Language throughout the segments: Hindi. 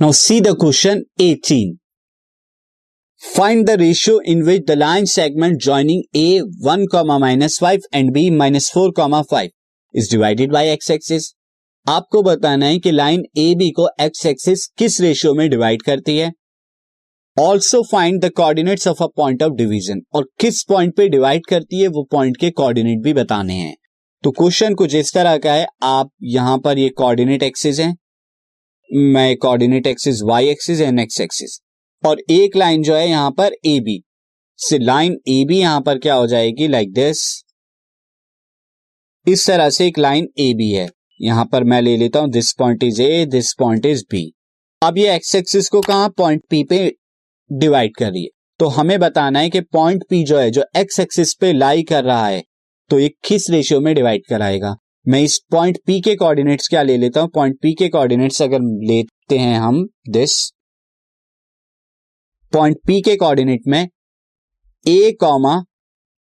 Now see the question 18. Find the ratio in which the line segment joining A 1 comma minus 5 and B minus 4 comma 5 is divided by x axis. आपको बताना है कि लाइन ए बी को एक्स एक्सिस किस रेशियो में डिवाइड करती है also find the coordinates of a point of division और किस पॉइंट पे डिवाइड करती है वो पॉइंट के कोऑर्डिनेट भी बताने हैं तो क्वेश्चन कुछ इस तरह का है, आप यहाँ पर ये कोऑर्डिनेट एक्सिस है मैं coordinate axis Y axis and X axis और एक लाइन जो है यहाँ पर ए बी से लाइन ए बी यहाँ पर क्या हो जाएगी? लाइक like दिस इस तरह से एक लाइन ए बी है. यहाँ पर मैं ले लेता हूँ this point is A this point is B अब ये एक्स एक्सिस को कहा पॉइंट पी पे डिवाइड कर रही है? तो हमें बताना है कि पॉइंट पी जो है, जो एक्स एक्सिस पे लाई कर रहा है तो ये किस रेशियो में डिवाइड कराएगा? मैं इस पॉइंट पी के कोऑर्डिनेट्स क्या ले लेता हूँ? पॉइंट पी के कोऑर्डिनेट्स अगर लेते हैं हम दिस पॉइंट पी के कोऑर्डिनेट में A comma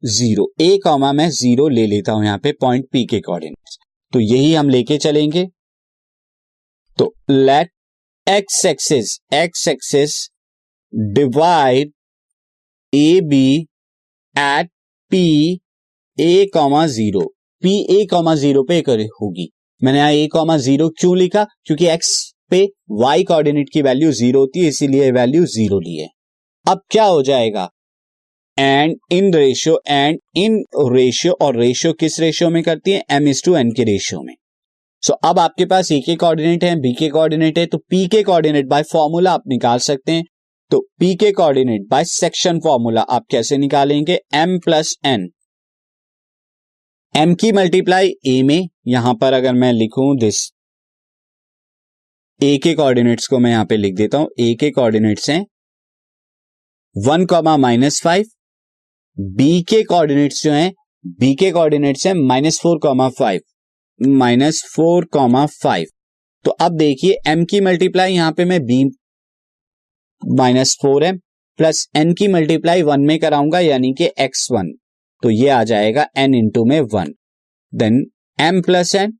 zero A comma मैं ज़ीरो ले लेता हूँ यहाँ पे पॉइंट पी के कोऑर्डिनेट्स तो यही हम लेके चलेंगे। तो let X axis X axis divide A B at P A comma zero P A comma zero पे होगी। मैंने यहाँ ए कॉमा ज़ीरो क्यों लिखा? क्योंकि एक्स पे वाई कोऑर्डिनेट की वैल्यू ज़ीरो होती है इसीलिए वैल्यू ज़ीरो ली है। अब क्या हो जाएगा? And in ratio and in ratio और रेशियो किस रेशियो में करती है? एम इज़ टू एन के रेशियो में। सो so, अब आपके पास ए के कोऑर्डिनेट है बी के कोऑर्डिनेट है तो पी के कोऑर्डिनेट बाय फॉर्मूला आप निकाल सकते हैं। तो पी के कोऑर्डिनेट बाय सेक्शन फॉर्मूला आप कैसे निकालेंगे? एम प्लस एन एम की मल्टीप्लाई ए में, यहाँ पर अगर मैं लिखूं दिस ए के कोऑर्डिनेट्स को मैं यहाँ पे लिख देता हूँ। ए के कोऑर्डिनेट्स हैं one comma minus five B के कोऑर्डिनेट्स जो हैं बी के कोऑर्डिनेट्स हैं minus four comma five minus four comma five तो अब देखिए एम की मल्टीप्लाई यहाँ पे मैं बी माइनस फोर है प्लस एन की मल्टीप्लाई वन में कराऊँगा, यानी कि एक्स वन तो ये आ जाएगा एन इंटू में one then M plus N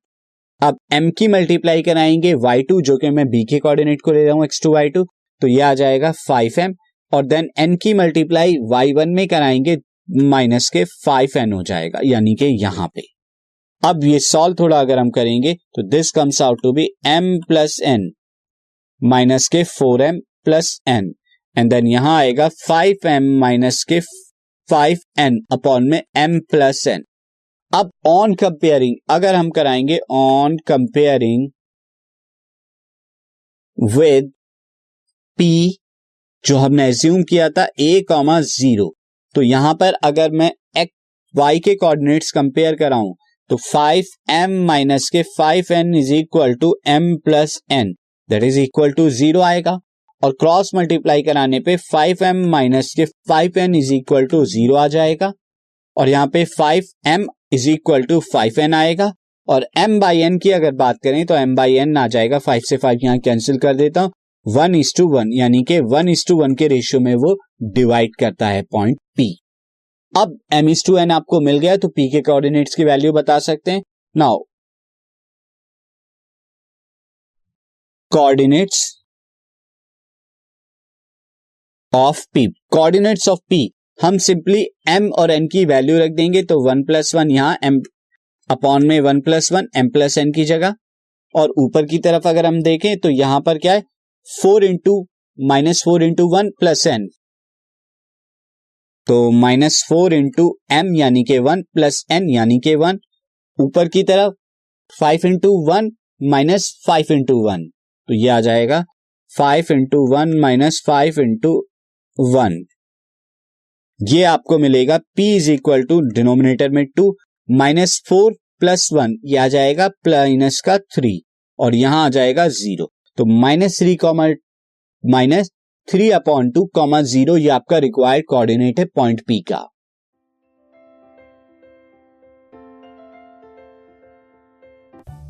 अब एम की मल्टीप्लाई कराएँगे वाई टू जो कि मैं बी के कोऑर्डिनेट को ले रहा हूँ एक्स टू वाई टू तो ये आ जाएगा फाइव एम और देन एन की मल्टीप्लाई वाई वन में कराएँगे माइनस के फाइव एन हो जाएगा, यानी कि यहाँ पे। अब ये सॉल्व थोड़ा अगर हम करेंगे तो this comes out to be M plus N minus के four M plus N and then यहाँ आएगा फाइव एम माइनस के फाइव एन अपॉन में एम प्लस एन अब ऑन कंपेयरिंग अगर हम कराएँगे ऑन कंपेयरिंग विद पी जो हमने एज्यूम किया था ए कॉमा ज़ीरो तो यहाँ पर अगर मैं एक्स वाई के कोऑर्डिनेट्स कंपेयर कराऊं तो फाइव एम माइनस के five N is equal to M plus N that is equal to zero आएगा. और क्रॉस मल्टीप्लाई कराने पे फाइव एम माइनस के five N is equal to zero आ जाएगा। और यहाँ पे five M is equal to five आएगा। और एम बाई एन की अगर बात करें तो एम बाई एन आ जाएगा। फाइव से फाइव यहाँ कैंसिल कर देता हूँ। वन इज़ टू वन यानी कि वन इज़ टू वन के रेशियो में वो डिवाइड करता है पॉइंट पी अब एम इज़ टू एन आपको मिल गया तो पी के कोऑर्डिनेट्स की वैल्यू बता सकते हैं। Now coordinates of P coordinates of P हम सिंपली एम और एन की वैल्यू रख देंगे तो वन प्लस वन यहाँ एम अपॉन में one plus one M plus N की जगह। और ऊपर की तरफ़ अगर हम देखें तो यहाँ पर क्या है? Four into minus four into one plus N तो माइनस फोर इंटू एम यानी के वन प्लस एन यानी के वन ऊपर की तरफ़ five into one minus five into one तो ये आ जाएगा। Five into one minus five into one. ये आपको मिलेगा P is equal to denominator में two minus four plus one ये आ जाएगा प्लस का थ्री और यहाँ आ जाएगा ज़ीरो तो minus three comma minus three upon two comma zero आपका रिक्वायर्ड कोऑर्डिनेट है पॉइंट पी का।